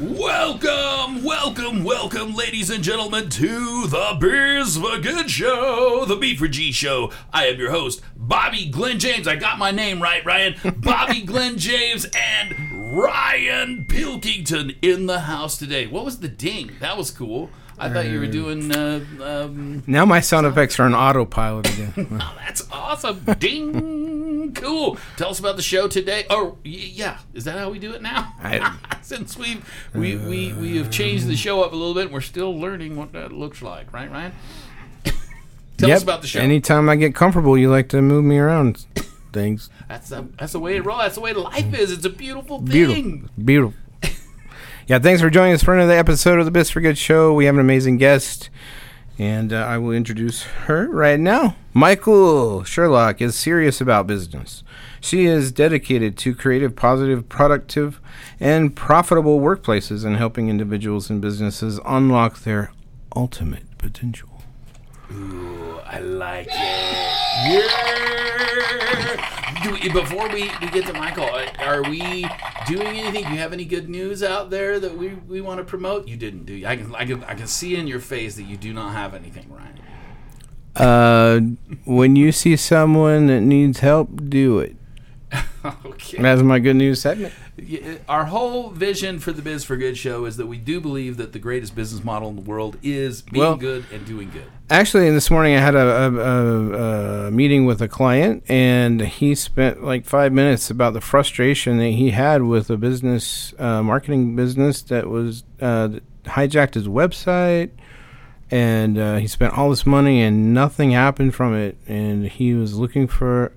Welcome, welcome, welcome, ladies and gentlemen, to the Biz for Good Show, the B for G Show. I am your host, Bobby Glenn James. I got my name right, Ryan. Bobby Glenn James and Ryan Pilkington in the house today. What was the ding? That was cool. I thought you were doing. Uh, um, Now my sound effects are on autopilot again. oh, that's awesome. Ding. Cool. Tell us about the show today. Oh, yeah. Is that how we do it now? I- Since we've we, we we have changed the show up a little bit, and we're still learning what that looks like, right, Ryan? Tell Yep. us about the show. Anytime I get comfortable, you like to move me around. Things that's the that's the way it rolls. That's the way life is. It's a beautiful thing. beautiful, beautiful. yeah, thanks for joining us for another episode of the Biz for Good Show. We have an amazing guest, and uh, I will introduce her right now. Michael Sherlock is serious about business. She is dedicated to creative, positive, productive, and profitable workplaces and helping individuals and businesses unlock their ultimate potential. Ooh, I like it. Yeah. Do we, before we, we get to Michael, uh, are we doing anything? Do you have any good news out there that we, we want to promote? You didn't, do you? I can I can I can see in your face that you do not have anything, Ryan. Uh, when you see someone that needs help, do it. okay. That's my good news segment. Our whole vision for the Biz for Good show is that we do believe that the greatest business model in the world is being Well- good and doing good. Actually, this morning I had a, a, a, meeting with a client, and he spent like five minutes about the frustration that he had with a business, uh, marketing business that was uh, hijacked his website, and uh, he spent all this money and nothing happened from it, and he was looking for,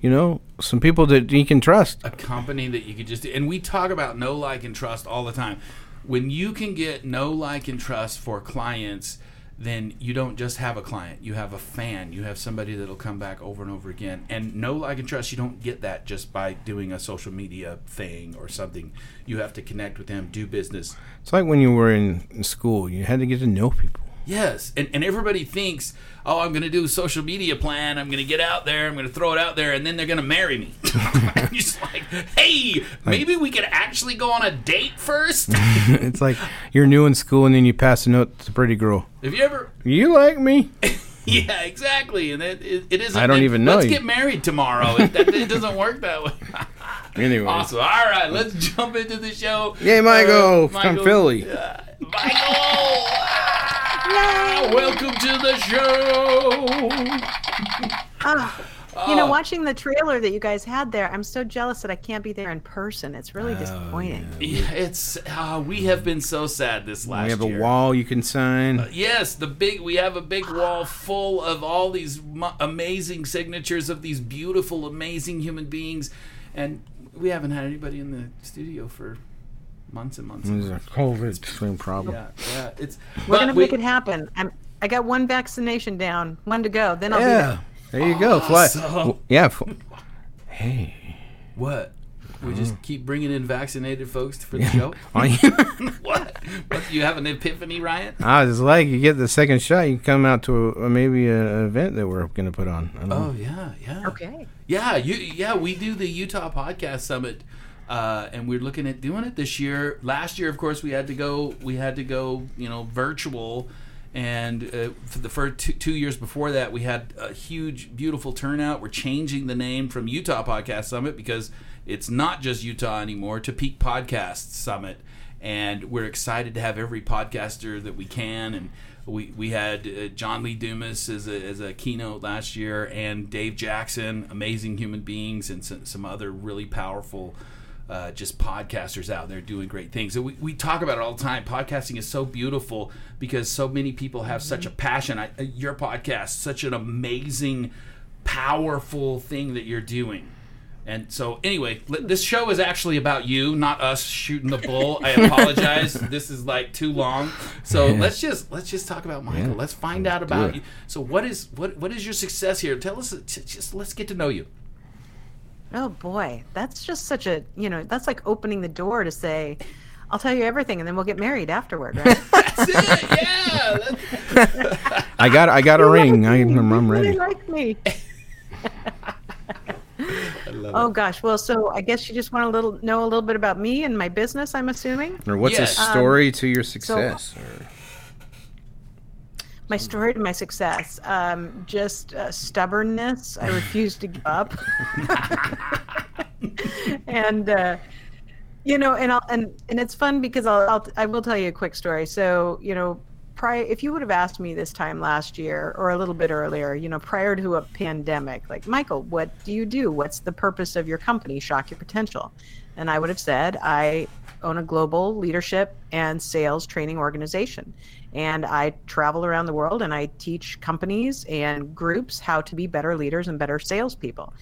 you know, some people that he can trust. a company that you could just and we talk about no like and trust all the time when you can get no like and trust for clients then you don't just have a client you have a fan you have somebody that'll come back over and over again. And no like and trust you don't get that just by doing a social media thing or something. You have to connect with them do business. It's like when you were in, school; you had to get to know people. Yes, and, and everybody thinks, oh, I'm going to do a social media plan. I'm going to get out there. I'm going to throw it out there, and then they're going to marry me. You're just like, hey, maybe we could actually go on a date first. it's like you're new in school and then you pass a note to a pretty girl. Have you ever? You like me? Yeah, exactly. And it, it, it isn't. I don't it- even know Let's you. get married tomorrow. It, that, it doesn't work that way. Anyway. awesome. All right, let's jump into the show. Yay, Michael Uh, from Philly. uh, Michael. Ah, welcome to the show. Ah, you know, watching the trailer that you guys had there, I'm so jealous that I can't be there in person. It's Oh, really disappointing. Yeah, it's uh, we have been so sad this last We have a year. wall you can sign. Yes, the big we have a big wall full of all these mu- amazing signatures of these beautiful, amazing human beings, and we haven't had anybody in the studio for months and months. And This is months. a COVID swing problem. Yeah, yeah, it's. We're gonna we- make it happen. I'm. I got one vaccination down, one to go. Then I'll be Yeah. there. There you go. Fly. Awesome. Yeah. Fl- hey. What? We oh. just keep bringing in vaccinated folks for the show. Are you- what? what? You have an epiphany, Ryan? I was like, you get the second shot, you come out to a, maybe an event that we're going to put on. I don't oh, know. Oh yeah, yeah. Okay. Yeah, you yeah, we do the Utah Podcast Summit, uh, and we're looking at doing it this year. Last year, of course, we had to go. We had to go, you know, virtual, and uh, for the first two, two years before that, we had a huge, beautiful turnout. We're changing the name from Utah Podcast Summit because it's not just Utah anymore to Peak Podcast Summit, and we're excited to have every podcaster that we can and we we had uh, John Lee Dumas as a, as a keynote last year, and Dave Jackson, amazing human beings, and some, some other really powerful. Uh, just podcasters out there doing great things. And we, we talk about it all the time. Podcasting is so beautiful because so many people have such a passion. I, uh, your podcast, such an amazing, powerful thing that you're doing. And so, anyway, this show is actually about you, not us shooting the bull. I apologize. this is like too long. So let's just let's just talk about Michael. Yeah. Let's find out about you. So, what is what what is your success here? Tell us. Just let's get to know you. Oh boy, that's just such a you know that's like opening the door to say, "I'll tell you everything," and then we'll get married afterward, right? That's it. Yeah. that's- I got I got a ring. I, I'm, I'm You really ready. like me. oh gosh, well, so I guess you just want a little know a little bit about me and my business. I'm assuming Or what's Yes. a story to your um, success? Or- my story to my success. Um, just uh, stubbornness. I refuse to give up. and uh, you know, and I'll and and it's fun because I'll, I'll I will tell you a quick story. So you know, prior if you would have asked me this time last year or a little bit earlier, you know, prior to a pandemic, like Michael, what do you do? What's the purpose of your company? Shock your potential. And I would have said I own a global leadership and sales training organization. And I travel around the world and I teach companies and groups how to be better leaders and better salespeople.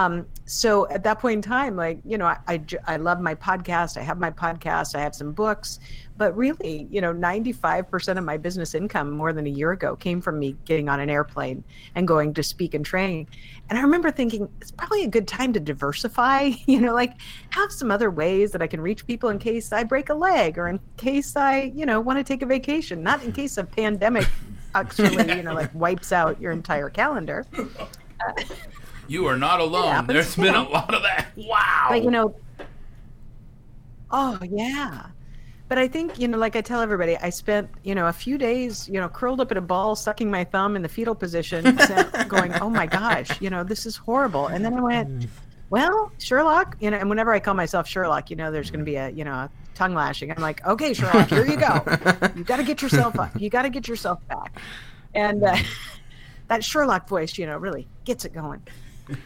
Um, so at that point in time, like, you know, I, I, I love my podcast. I have my podcast. I have some books. But really, you know, 95% of my business income more than a year ago came from me getting on an airplane and going to speak and train. And I remember thinking it's probably a good time to diversify, you know, like have some other ways that I can reach people in case I break a leg or in case I, you know, want to take a vacation, not in case a pandemic actually, you know, like wipes out your entire calendar. you are not alone. happens, There's been a lot of that. Wow. But you know, oh yeah. But I think you know, like I tell everybody, I spent you know a few days, you know, curled up in a ball, sucking my thumb in the fetal position, going, "Oh my gosh, you know, this is horrible." And then I went, "Well, Sherlock," you know, and whenever I call myself Sherlock, you know, there's going to be a you know a tongue lashing. I'm like, "Okay, Sherlock, here you go. You got to get yourself up. You got to get yourself back." And uh, that Sherlock voice, you know, really gets it going.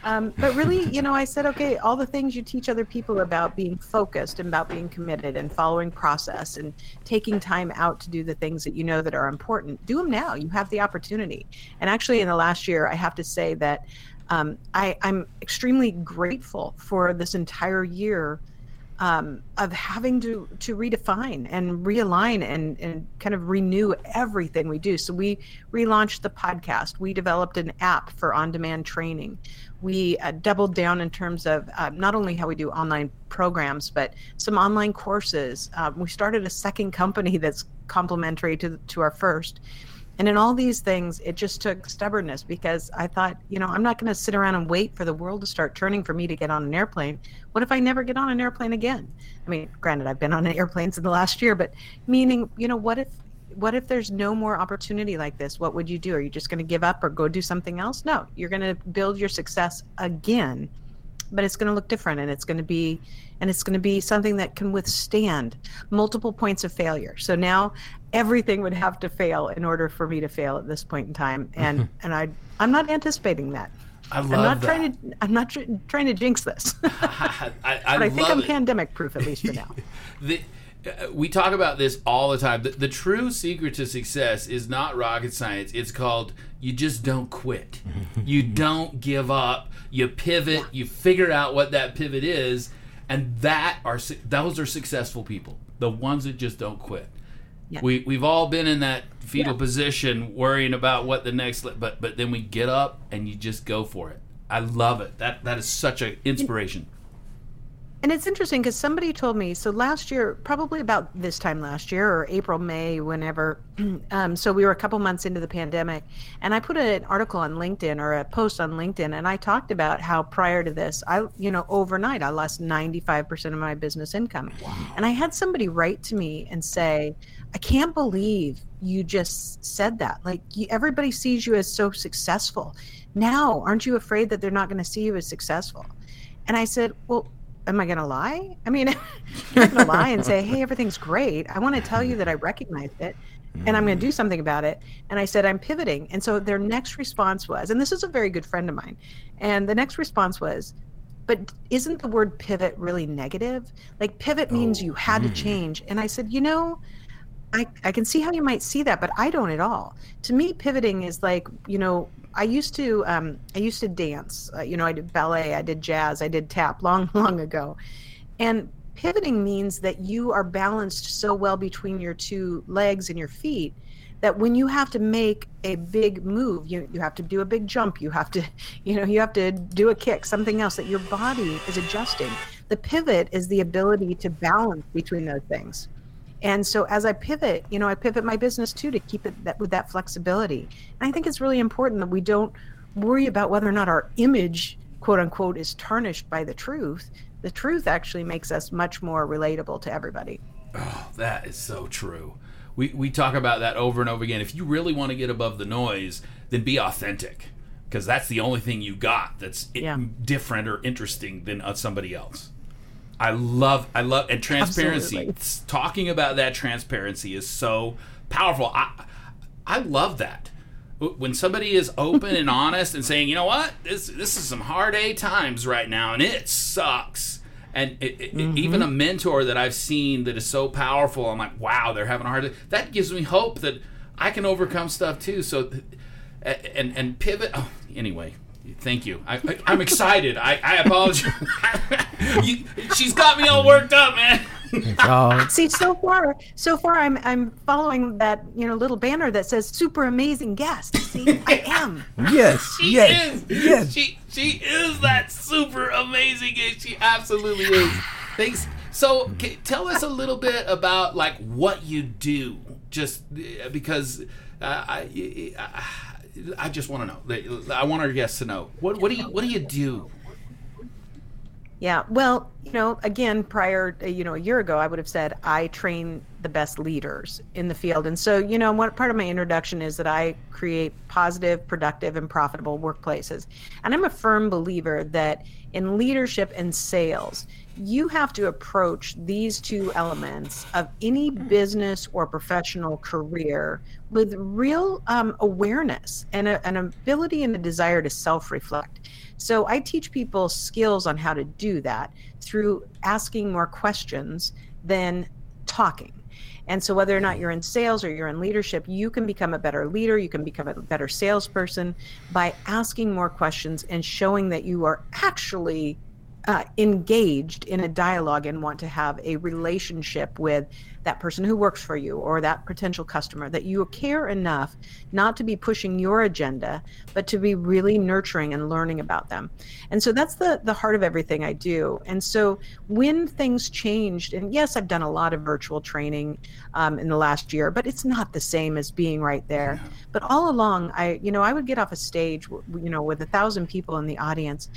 Um, but really, you know, I said, okay, all the things you teach other people about being focused and about being committed and following process and taking time out to do the things that you know that are important, do them now. You have the opportunity. And actually, in the last year, I have to say that um, I, I'm extremely grateful for this entire year um, of having to to redefine and realign and and kind of renew everything we do. So we relaunched the podcast. We developed an app for on-demand training. We uh, doubled down in terms of uh, not only how we do online programs, but some online courses. Um, we started a second company that's complementary to to our first. And in all these things, it just took stubbornness because I thought, you know, I'm not going to sit around and wait for the world to start turning for me to get on an airplane. What if I never get on an airplane again? I mean, granted, I've been on airplanes in the last year, but meaning, you know, what if what if there's no more opportunity like this? What would you do? Are you just going to give up or go do something else? No, you're going to build your success again, but it's going to look different and it's going to be and it's going to be something that can withstand multiple points of failure. So now everything would have to fail in order for me to fail at this point in time and and I I'm not anticipating that. I love I'm not that. trying to I'm not tr- trying to jinx this. but I, I, I I think I'm it. pandemic proof at least for now. the, uh, we talk about this all the time. The, the true secret to success is not rocket science. It's called you just don't quit. you don't give up. You pivot. You figure out what that pivot is, and that are those are successful people. The ones that just don't quit. Yeah. We we've all been in that fetal Yeah. position, worrying about what the next. But but then we get up and you just go for it. I love it. That that is such an inspiration. And it's interesting because somebody told me so last year, probably about this time last year or April, May, whenever. Um, so we were a couple months into the pandemic, and I put an article on LinkedIn or a post on LinkedIn, and I talked about how prior to this, I, you know, overnight I lost 95% of my business income. And I had somebody write to me and say, I can't believe you just said that. Like you, everybody sees you as so successful. Now, aren't you afraid that they're not going to see you as successful? And I said, well, am I going to lie? I mean, I'm not going to lie and say, hey, everything's great. I want to tell you that I mm-hmm. recognize it and I'm going to do mm-hmm. something about it. And I said, I'm pivoting. And so their next response was, and this is a very good friend of mine, and the next response was, but isn't the word pivot really negative? Like pivot means oh, you had to mm. change. And I said, you know, I, I can see how you might see that, but I don't at all. To me, pivoting is like, you know, I used to um, I used to dance. Uh, you know, I did ballet, I did jazz, I did tap long, long ago, and pivoting means that you are balanced so well between your two legs and your feet that when you have to make a big move you, you have to do a big jump you have to you know you have to do a kick something else that your body is adjusting. The pivot is the ability to balance between those things and so as i pivot you know i pivot my business too to keep it that with that flexibility and i think it's really important that we don't worry about whether or not our image quote unquote is tarnished by the truth the truth actually makes us much more relatable to everybody Oh, that is so true. We, we talk about that over and over again. If you really want to get above the noise, then be authentic because that's the only thing you got that's Yeah. different or interesting than uh, somebody else. I love, I love, and transparency. Absolutely. Talking about that transparency is so powerful. I, I love that. When somebody is open and honest and saying, you know what, this this is some hard A times right now, and it sucks. And it, it, mm-hmm. even a mentor that I've seen that is so powerful, I'm like, wow, they're having a hard. That gives me hope that I can overcome stuff too. So, and and pivot. Oh, anyway, thank you. I, I, I'm excited. I, I apologize. you, she's got me all worked up, man. Oh, See, so far, so far, I'm I'm following that you know little banner that says "super amazing guest." See, I am. yes, She yes, is. yes. She she is that super amazing. and She absolutely is. Thanks. So, ca tell us a little bit about like what you do, just uh, because uh, I, I I just want to know. I want our guests to know what what do you what do you do? Yeah. Well, you know, again, prior, you know, a year ago, I would have said I train the best leaders in the field. And so, you know, one part of my introduction is that I create positive, productive, and profitable workplaces. And I'm a firm believer that in leadership and sales, you have to approach these two elements of any business or professional career with real um, awareness and a, an ability and a desire to self reflect. So I teach people skills on how to do that through asking more questions than talking. And so, whether or not you're in sales or you're in leadership, you can become a better leader. You can become a better salesperson by asking more questions and showing that you are actually uh, engaged in a dialogue and want to have a relationship with that person who works for you or that potential customer, that you care enough not to be pushing your agenda, but to be really nurturing and learning about them. And so that's the, the heart of everything I do. And so when things changed, and yes, I've done a lot of virtual training um, in the last year, but it's not the same as being right there. But all along, I, you know, I would get off a stage, you know, with a thousand people in the audience,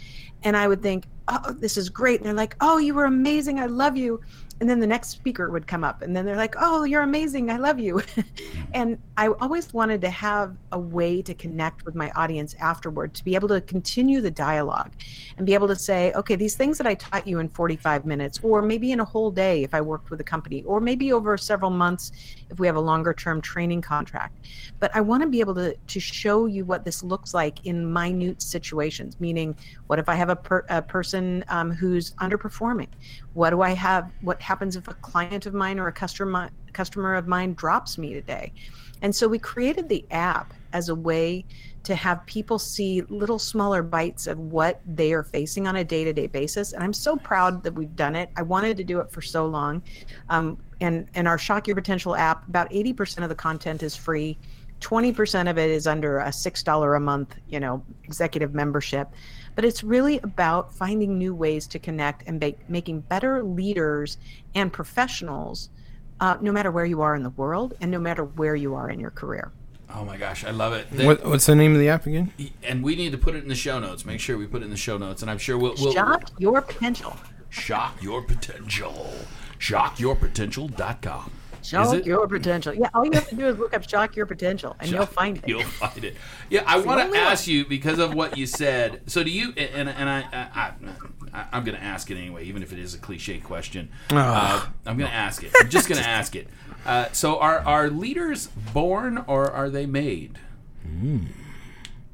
and I would think, oh, this is great. And they're like, oh, you were amazing. I love you. And then the next speaker would come up, and then they're like, oh, you're amazing. I love you. and I always wanted to have a way to connect with my audience afterward, to be able to continue the dialogue and be able to say, okay, these things that I taught you in 45 minutes, or maybe in a whole day if I worked with a company, or maybe over several months if we have a longer term training contract. But I want to be able to, to show you what this looks like in minute situations, meaning, what if I have a, per, a person um, who's underperforming? What do I have? What happens if a client of mine or a customer customer of mine drops me today? And so we created the app as a way to have people see little smaller bites of what they are facing on a day-to-day basis. And I'm so proud that we've done it. I wanted to do it for so long. Um, and and our Shock Your Potential app, about 80% of the content is free. 20% of it is under a $6 a month, you know, executive membership. But it's really about finding new ways to connect and make, making better leaders and professionals uh, no matter where you are in the world and no matter where you are in your career. Oh my gosh, I love it. The- What, what's the name of the app again? and we need to put it in the show notes. Make sure we put it in the show notes, and I'm sure we'll, we'll Shock your potential. shock your potential. Shockyourpotential.com. Shock it? your potential. Yeah, all you have to do is look up Shock Your Potential and you'll find it. You'll find it. Yeah, I want only to one. ask you because of what you said. So do you? And, and I, I, I, I'm going to ask it anyway, even if it is a cliche question. Uh, I'm going to ask it. I'm just going to ask it. Uh, so are are leaders born or are they made?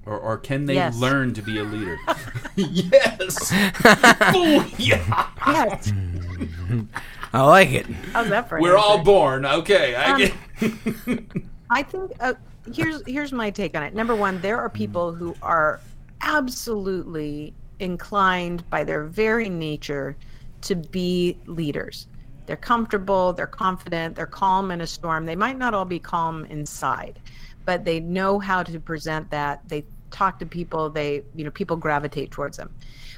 Or, or can they Yes. learn to be a leader? yes. Booyah. Yes. I like it. How's that for We're all born. Okay. I Um, get. I think uh, here's here's my take on it. Number one, there are people who are absolutely inclined by their very nature to be leaders. They're comfortable, they're confident, they're calm in a storm. They might not all be calm inside, but they know how to present that. They talk to people, they, you know, people gravitate towards them.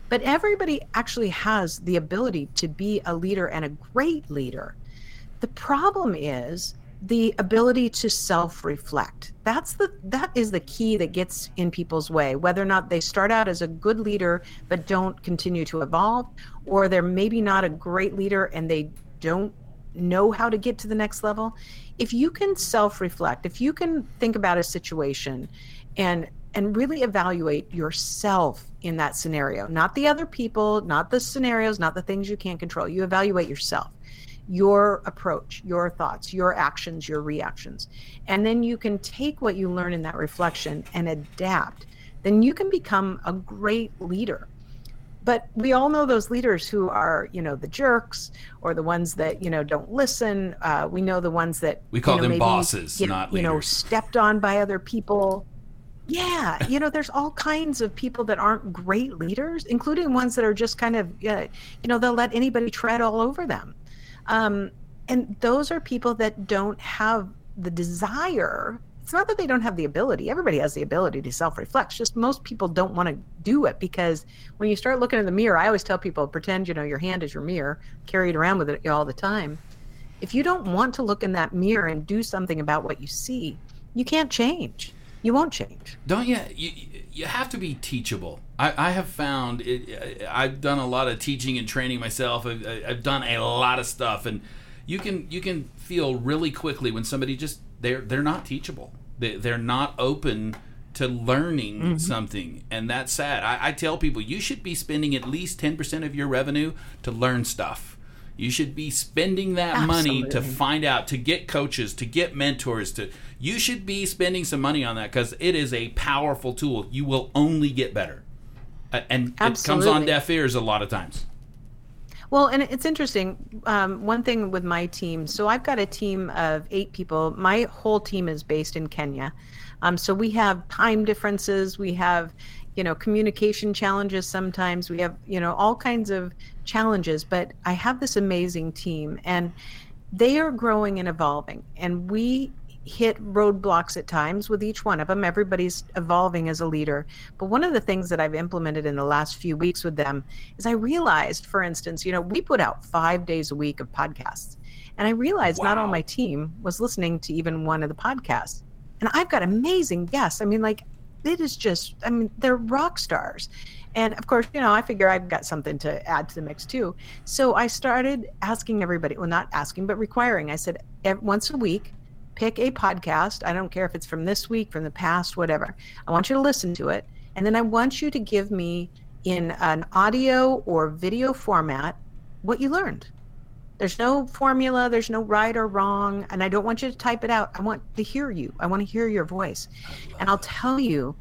But everybody actually has the ability to be a leader and a great leader. The problem is the ability to self-reflect that's the that is the key that gets in people's way whether or not they start out as a good leader but don't continue to evolve or they're maybe not a great leader and they don't know how to get to the next level if you can self-reflect if you can think about a situation and and really evaluate yourself in that scenario not the other people not the scenarios not the things you can't control you evaluate yourself your approach, your thoughts, your actions, your reactions. And then you can take what you learn in that reflection and adapt. Then you can become a great leader. But we all know those leaders who are, you know, the jerks or the ones that, you know, don't listen. Uh, we know the ones that we call you know, them bosses, get, not you know, stepped on by other people. Yeah, you know, there's all kinds of people that aren't great leaders, including ones that are just kind of, uh, you know, they'll let anybody tread all over them. Um, and those are people that don't have the desire. It's not that they don't have the ability. Everybody has the ability to self reflect. Just most people don't want to do it because when you start looking in the mirror, I always tell people pretend, you know, your hand is your mirror, carry it around with it all the time. If you don't want to look in that mirror and do something about what you see, you can't change. You won't change. Don't you? You, you have to be teachable. I, I have found it. I've done a lot of teaching and training myself. I've, I've done a lot of stuff, and you can you can feel really quickly when somebody just they're they're not teachable. They, they're not open to learning Mm-hmm. something, and that's sad. I, I tell people you should be spending at least ten percent of your revenue to learn stuff. You should be spending that money to find out, to get coaches, to get mentors, to you should be spending some money on that because it is a powerful tool. You will only get better. And it comes on deaf ears a lot of times. Well, and it's interesting. Um, one thing with my team, so I've got a team of eight people. My whole team is based in Kenya. Um, so we have time differences. We have, you know, communication challenges sometimes. We have, you know, all kinds of challenges. But I have this amazing team, and they are growing and evolving. And we hit roadblocks at times with each one of them. Everybody's evolving as a leader. But one of the things that I've implemented in the last few weeks with them is I realized, for instance, you know, we put out five days a week of podcasts. And I realized not all my team was listening to even one of the podcasts. And I've got amazing guests. I mean, like, it is just, I mean, they're rock stars. And of course, you know, I figure I've got something to add to the mix too. So I started asking everybody, well, not asking, but requiring. I said, once a week, pick a podcast. I don't care if it's from this week, from the past, whatever. I want you to listen to it. And then I want you to give me in an audio or video format what you learned. There's no formula, there's no right or wrong. And I don't want you to type it out. I want to hear you. I want to hear your voice. And I'll tell you,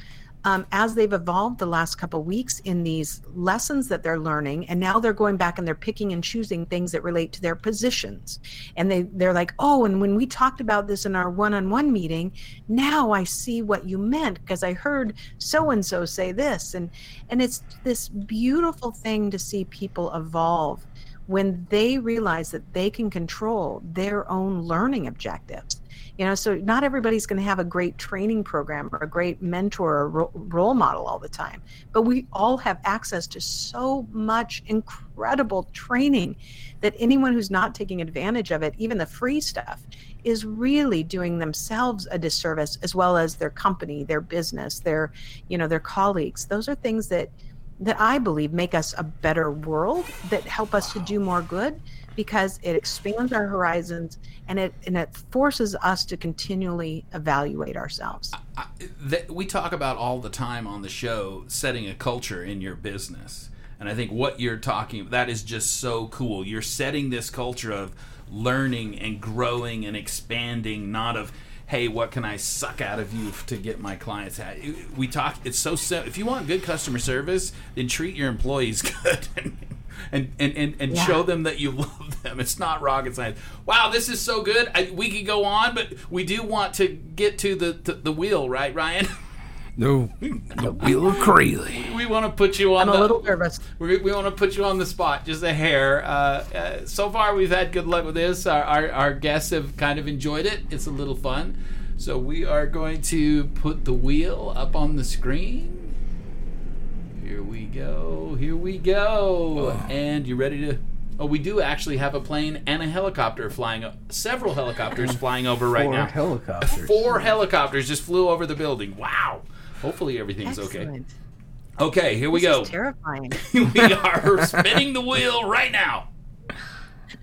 um, as they've evolved the last couple weeks in these lessons that they're learning, and now they're going back and they're picking and choosing things that relate to their positions. And they, they're like, oh, and when we talked about this in our one on one meeting, now I see what you meant because I heard so and so say this. And, and it's this beautiful thing to see people evolve when they realize that they can control their own learning objectives. You know so not everybody's going to have a great training program or a great mentor or ro- role model all the time but we all have access to so much incredible training that anyone who's not taking advantage of it even the free stuff is really doing themselves a disservice as well as their company their business their you know their colleagues. Those are things that that I believe make us a better world that help us to do more good because it expands our horizons and it and it forces us to continually evaluate ourselves. I, we talk about all the time on the show setting a culture in your business and i think what you're talking that is just so cool you're setting this culture of learning and growing and expanding not of hey what can i suck out of you to get my clients we talk it's so simple if you want good customer service then treat your employees good and and and, and Yeah. show them that you love them. It's not rocket science. Wow, this is so good. I, we could go on, but we do want to get to the the, the wheel, right, Ryan? No, the wheel of Crazy. we want to put you on I'm the a little nervous. we, we want to put you on the spot, just a hair. Uh, uh, so far, we've had good luck with this. Our, our, our guests have kind of enjoyed it. It's a little fun. So we are going to put the wheel up on the screen. Here we go. Here we go. And you ready to? Oh, we do actually have a plane and a helicopter flying. o- Several helicopters flying over right now. helicopters. Four helicopters just flew over the building. Wow. Hopefully everything's okay. Excellent. Okay, here we This go. is terrifying. we are spinning the wheel right now.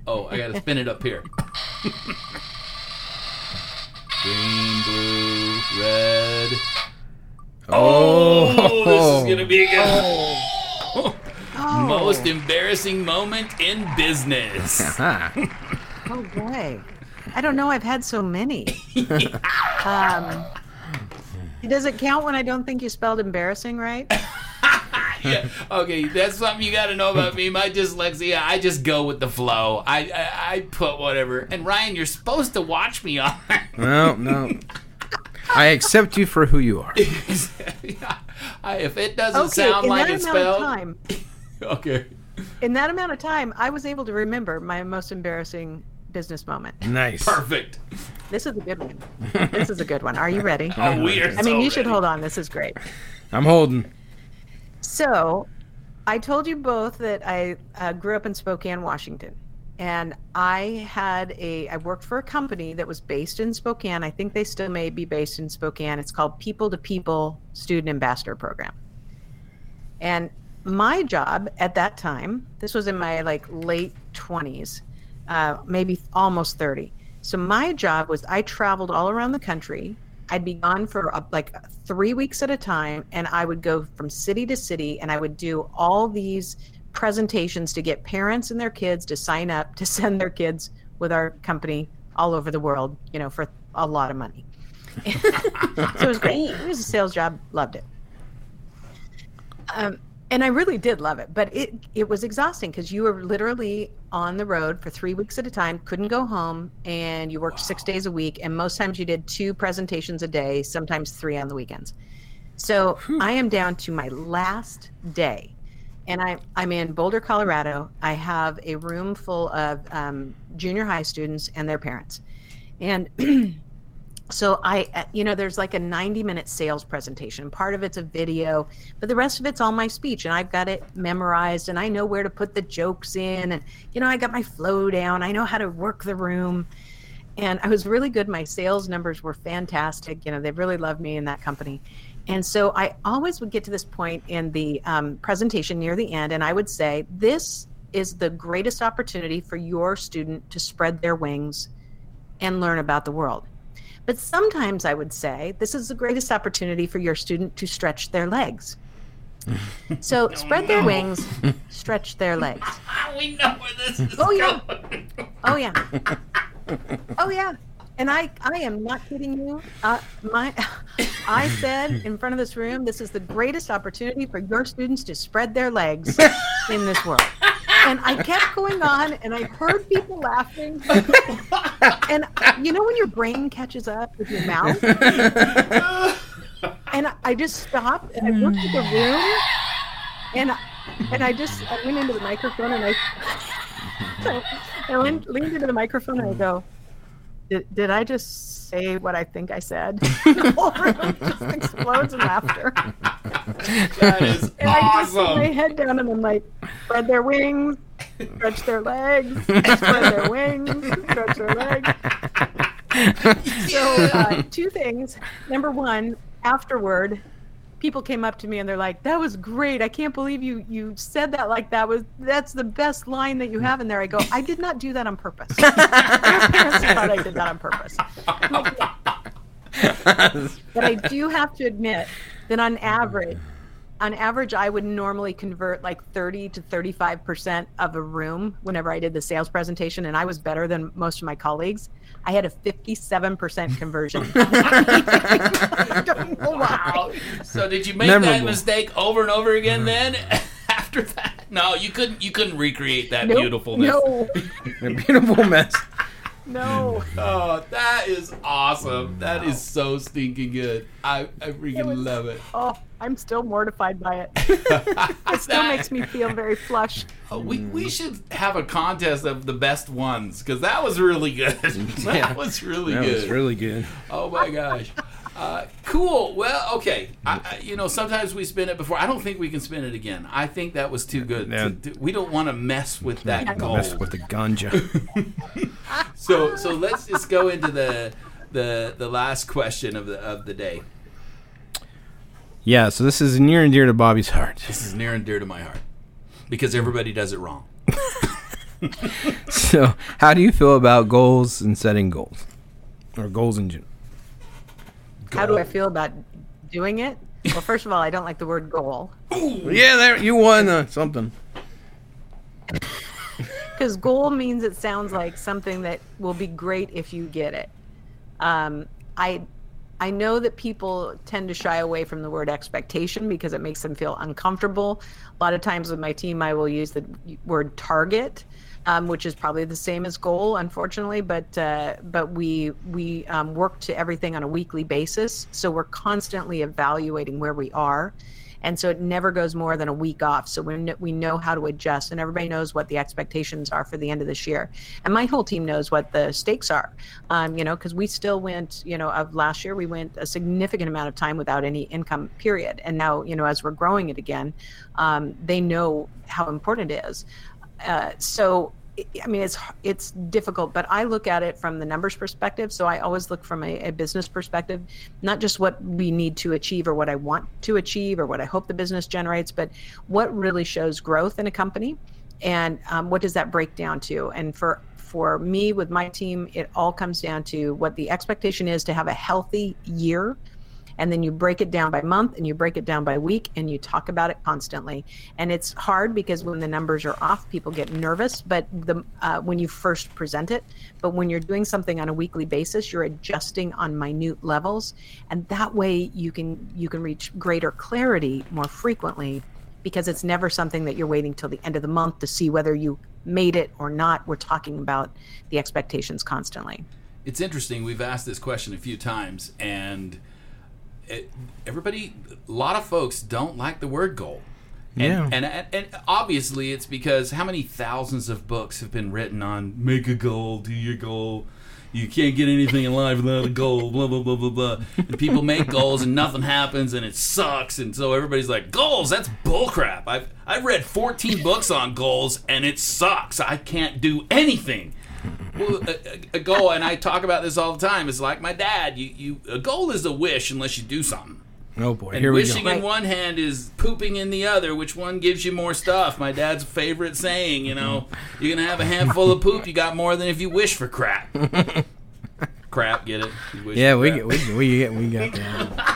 Oh, I gotta spin it up here. Green, blue, red. Oh, this is gonna be a good. Oh, Most embarrassing moment in business. oh boy. I don't know. I've had so many. um, does it count when I don't think you spelled embarrassing right? yeah. Okay, that's something you got to know about me. My dyslexia, I just go with the flow. I, I I put whatever. And Ryan, you're supposed to watch me on. No, no. I accept you for who you are. I, if it doesn't Okay, sound in like that it's amount spelled, of time, okay. in that amount of time, I was able to remember my most embarrassing business moment. Nice. Perfect. This is a good one. This is a good one. Are you ready? Oh, we are. I mean, you should hold on. This is great. I'm holding. So, I told you both that I uh, grew up in Spokane, Washington, and I had a I worked for a company that was based in Spokane. I think they still may be based in Spokane. It's called People to People Student Ambassador Program. And my job at that time, this was in my like late 20s, uh, maybe almost 30. So my job was I traveled all around the country. I'd be gone for uh, like three weeks at a time, and I would go from city to city, and I would do all these presentations to get parents and their kids to sign up to send their kids with our company all over the world, you know, for a lot of money. so it was great. It was a sales job. Loved it. Um, and I really did love it, but it it was exhausting because you were literally on the road for three weeks at a time, couldn't go home, and you worked six days a week, and most times you did two presentations a day, sometimes three on the weekends. So I am down to my last day, and I I'm in Boulder, Colorado. I have a room full of um, junior high students and their parents, and so i uh, you know there's like a 90 minute sales presentation. Part of it's a video but the rest of it's all my speech and i've got it memorized and i know where to put the jokes in and you know i got my flow down. I know how to work the room. And i was really good. My sales numbers were fantastic. You know they really loved me in that company. And so i always would get to this point in the um, presentation near the end and i would say this is the greatest opportunity for your student to spread their wings and learn about the world but sometimes I would say this is the greatest opportunity for your student to stretch their legs. So spread their wings, stretch their legs. We know where this is Oh, yeah. going. Oh yeah. Oh yeah. And I, I am not kidding you. Uh, my, I said in front of this room, this is the greatest opportunity for your students to spread their legs in this world. And I kept going on, and I heard people laughing. And you know when your brain catches up with your mouth, and I- just stopped and I looked at the mm. room, and and I just I went into the microphone and I I leaned, leaned into the microphone and I go, did, did I just say what I think I said? the whole room just explodes in laughter. That is And I just put my head down and I'm like, spread their wings, stretch their legs, spread their wings, stretch their legs. So, uh, two things. Number one, afterward, people came up to me and they're like, "That was great! I can't believe you you said that like that was that's the best line that you have in there." I go, "I did not do that on purpose. Your parents thought I did that on purpose." but I do have to admit that on average, on average, I would normally convert like 30 to 35% of a room whenever I did the sales presentation, and I was better than most of my colleagues. I had a 57% conversion. I don't know why. Wow. So did you make that mistake over and over again mm-hmm. then? after that. No, you couldn't. You couldn't recreate that Nope. beautifulness. No, A beautiful mess. No. Oh, that is awesome. That is so stinking good. I, I freaking was- love it. Oh, I'm still mortified by it. It still makes me feel very flush. Oh, we, we mm-hmm. should have a contest of the best ones because that was really good. that was really That good. That was really good. Oh my gosh. Uh, cool. Well, okay. I, I, you know, sometimes we spin it before. I don't think we can spin it again. I think that was too good. Yeah. to do- we don't want to mess with that Mess gold. Mess with the ganja. So, so let's just go into the the the last question of the of the day. yeah, so this is near and dear to Bobby's heart. This is near and dear to my heart because everybody does it wrong. So, how do you feel about goals and setting goals? Or goals in general? How do I feel about doing it? Well, first of all, I don't like the word goal Yeah, there you won uh, something. because goal means it sounds like something that will be great if you get it. Um, I I know that people tend to shy away from the word expectation because it makes them feel uncomfortable. A lot of times with my team, I will use the word target, um, which is probably the same as goal, unfortunately. But uh, but we we um, work to everything on a weekly basis, so we're constantly evaluating where we are. And so it never goes more than a week off. So we we know how to adjust, and everybody knows what the expectations are for the end of this year. And my whole team knows what the stakes are. Um, you know, because we still went, you know, of last year we went a significant amount of time without any income. Period. And now, you know, as we're growing it again, um, they know how important it is. Uh, so I mean, it's it's difficult, but I look at it from the numbers perspective. So I always look from a, a business perspective, not just what we need to achieve or what I want to achieve or what I hope the business generates, but what really shows growth in a company, and um, what does that break down to? And for for me with my team, it all comes down to what the expectation is to have a healthy year and then you break it down by month and you break it down by week and you talk about it constantly. And it's hard because when the numbers are off people get nervous. But the uh, when you first present it but when you're doing something on a weekly basis you're adjusting on minute levels. And that way you can you can reach greater clarity more frequently because it's never something that you're waiting till the end of the month to see whether you made it or not. We're talking about the expectations constantly. It's interesting. We've asked this question a few times, and it, everybody, a lot of folks don't like the word goal. And, Yeah. and, and and obviously it's because how many thousands of books have been written on make a goal, do your goal. You can't get anything in life without a goal, blah blah blah blah blah. And people make goals and nothing happens and it sucks, and so everybody's like, goals, that's bullcrap. I've I've read 14 books on goals and it sucks. I can't do anything a, a- a goal, and I talk about this all the time. It's like my dad. You, you, a goal is a wish unless you do something. Oh boy, And here we wishing in Right. one hand is pooping in the other. Which one gives you more stuff? My dad's favorite saying. You know, you're gonna have a handful of poop. You got more than if you wish for crap. crap, get it? You wish Yeah, we get we we get we got that.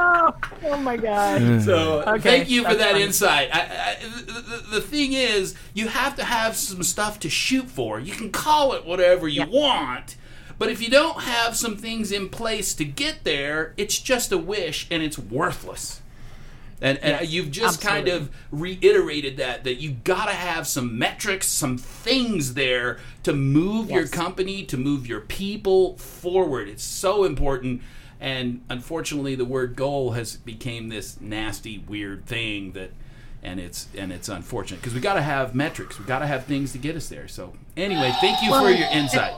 Oh, oh my gosh So Okay, thank you for that insight. I, I, the, the, thing is, you have to have some stuff to shoot for. You can call it whatever you Yeah. want, but if you don't have some things in place to get there, it's just a wish and it's worthless. And, and Yes, you've just kind of reiterated that that you got to have some metrics, some things there to move your company, to move your people forward. It's so important. And unfortunately, the word goal has became this nasty, weird thing that, and it's and it's unfortunate because we got to have metrics. We got to have things to get us there. So anyway, thank you for your insight.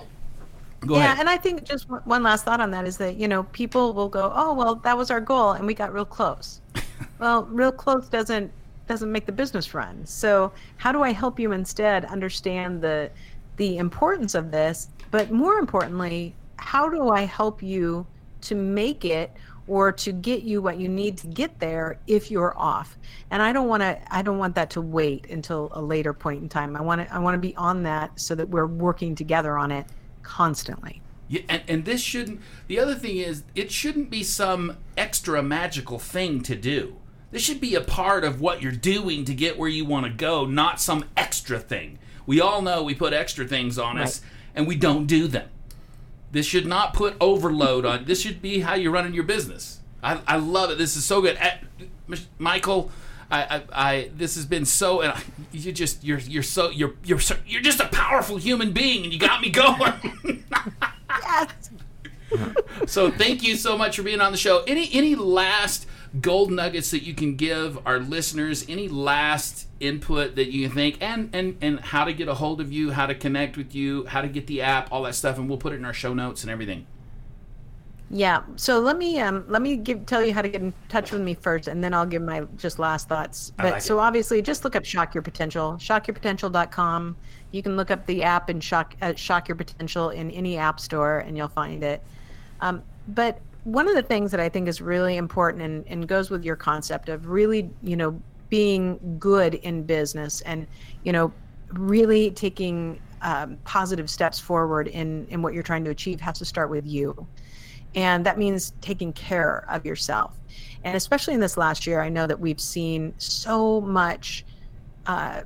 Go yeah, ahead. and I think just one last thought on that is that you know people will go, oh well, that was our goal, and we got real close. well, real close doesn't doesn't make the business run. So how do I help you instead understand the the importance of this, but more importantly, how do I help you to make it or to get you what you need to get there if you're off? And I don't want to I don't want that to wait until a later point in time. I want to I want to be on that so that we're working together on it constantly. Yeah, and, and this shouldn't. The other thing is, it shouldn't be some extra magical thing to do. This should be a part of what you're doing to get where you want to go, not some extra thing. We all know we put extra things on us, and we don't do them. This should not put overload on. This should be how you're running your business. I, I love it. This is so good. Uh, Mich- Michael, I, I, I this has been so, and I, you just you're you're so you're you're so, you're just a powerful human being, and you got me going. Yes. so thank you so much for being on the show. Any any last gold nuggets that you can give our listeners? Any last input that you think, and and and how to get a hold of you, how to connect with you, how to get the app, all that stuff, and we'll put it in our show notes and everything. Yeah. So let me um let me give tell you how to get in touch with me first, and then I'll give my just last thoughts. But like so obviously, just look up Shock Your Potential, shockyourpotential.com. You can look up the app and shock uh, Shock Your Potential in any app store, and you'll find it. Um, but one of the things that I think is really important and, and goes with your concept of really, you know, being good in business and, you know, really taking um, positive steps forward in, in what you're trying to achieve has to start with you. And that means taking care of yourself. And especially in this last year, I know that we've seen so much uh,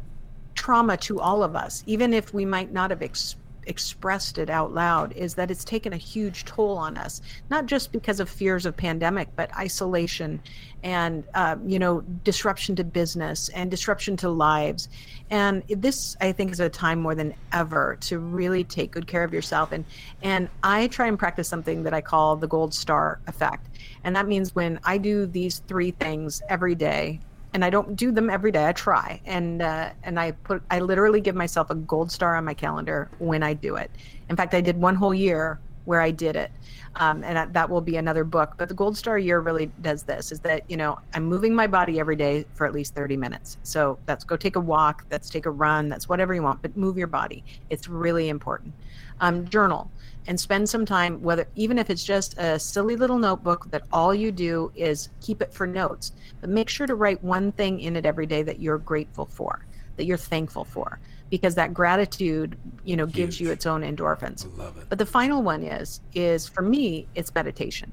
trauma to all of us, even if we might not have ex- expressed it out loud, is that it's taken a huge toll on us, not just because of fears of pandemic, but isolation and, uh, you know, disruption to business and disruption to lives. And this, I think, is a time more than ever to really take good care of yourself. And, and I try and practice something that I call the gold star effect. And that means when I do these three things every day, and I don't do them every day. I try, and uh, and I put I literally give myself a gold star on my calendar when I do it. In fact, I did one whole year where I did it, um, and that- that will be another book. But the gold star year really does this: is that you know I'm moving my body every day for at least 30 minutes. So that's go take a walk, that's take a run, that's whatever you want, but move your body. It's really important. Um, journal and spend some time whether even if it's just a silly little notebook that all you do is keep it for notes. But make sure to write one thing in it every day that you're grateful for that you're thankful for because that gratitude you know gives you its own endorphins. Love it. but the final one is is for me it's meditation.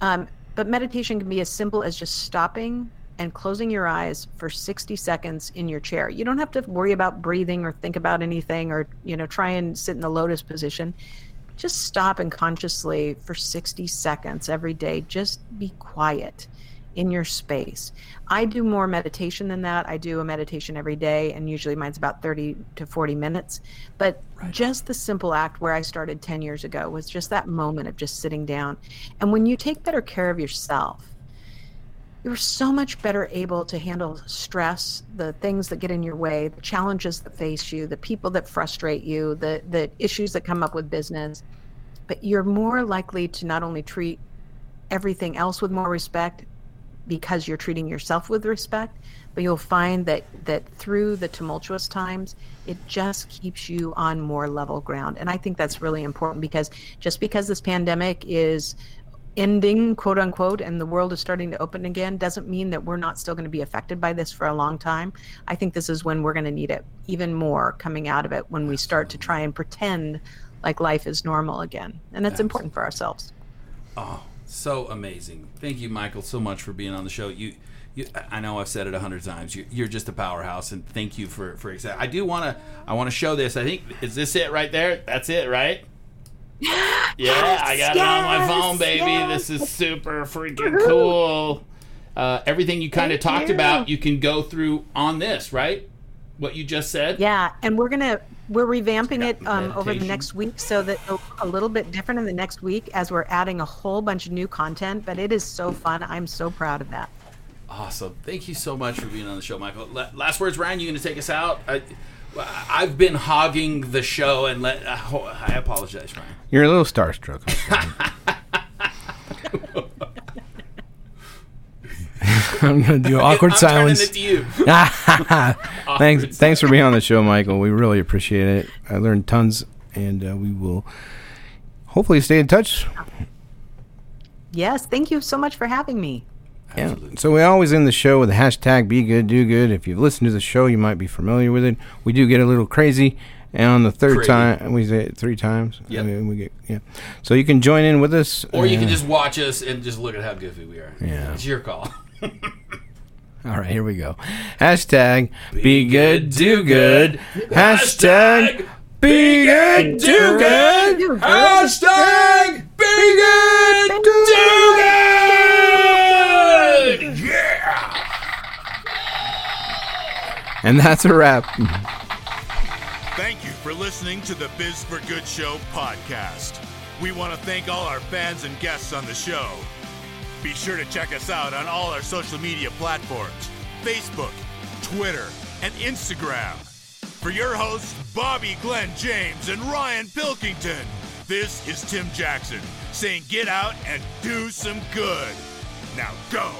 Um, but meditation can be as simple as just stopping and closing your eyes for 60 seconds in your chair. You don't have to worry about breathing or think about anything or you know try and sit in the lotus position just stop and consciously for 60 seconds every day just be quiet in your space. I do more meditation than that. I do a meditation every day and usually mine's about 30 to 40 minutes. But just the simple act where i started 10 years ago was just that moment of just sitting down. And when you take better care of yourself you're so much better able to handle stress, the things that get in your way, the challenges that face you, the people that frustrate you, the the issues that come up with business. But you're more likely to not only treat everything else with more respect because you're treating yourself with respect, but you'll find that that through the tumultuous times, it just keeps you on more level ground. And I think that's really important because just because this pandemic is ending, quote unquote, and the world is starting to open again doesn't mean that we're not still going to be affected by this for a long time. I think this is when we're going to need it even more coming out of it when we start to try and pretend like life is normal again. And it's important for ourselves. Oh, so amazing! Thank you, Michael, so much for being on the show. You, you I know I've said it a hundred times. You, you're just a powerhouse, and thank you for for exa- I do want to. I want to show this. I think is this it right there? That's it, right? Yeah, I got it on my phone, baby. yes. This is super freaking cool. Uh, everything you kind of talked you. about, you can go through on this, right? What you just said. Yeah, and we're gonna we're revamping it um, over the next week so that a little bit different in the next week as we're adding a whole bunch of new content. But it is so fun. I'm so proud of that. Awesome. Thank you so much for being on the show, Michael. Last words, Ryan. You going to take us out? I, I've been hogging the show, and let I I apologize, Ryan. You're a little starstruck. I'm gonna do awkward I'm silence. turning it to you. thanks, thanks for being on the show, Michael. We really appreciate it. I learned tons, and uh, we will hopefully stay in touch. Yes, thank you so much for having me. Yeah. So we always end the show with the hashtag Be Good Do Good. If you've listened to the show, you might be familiar with it. We do get a little crazy, and on the third Crazy. time, we say it three times. Yep. I mean, we get yeah. So you can join in with us, Or you can uh, just watch us and just look at how goofy we are. Yeah. It's your call. All right, here we go. Hashtag Be Good Do Good. Hashtag Be Good Do Good. Hashtag Be Good Do Good. Yeah! And that's a wrap. Thank you for listening to the Biz for Good Show podcast. We want to thank all our fans and guests on the show. Be sure to check us out on all our social media platforms Facebook, Twitter, and Instagram. For your hosts, Bobby Glenn James and Ryan Pilkington, this is Tim Jackson saying get out and do some good. Now go.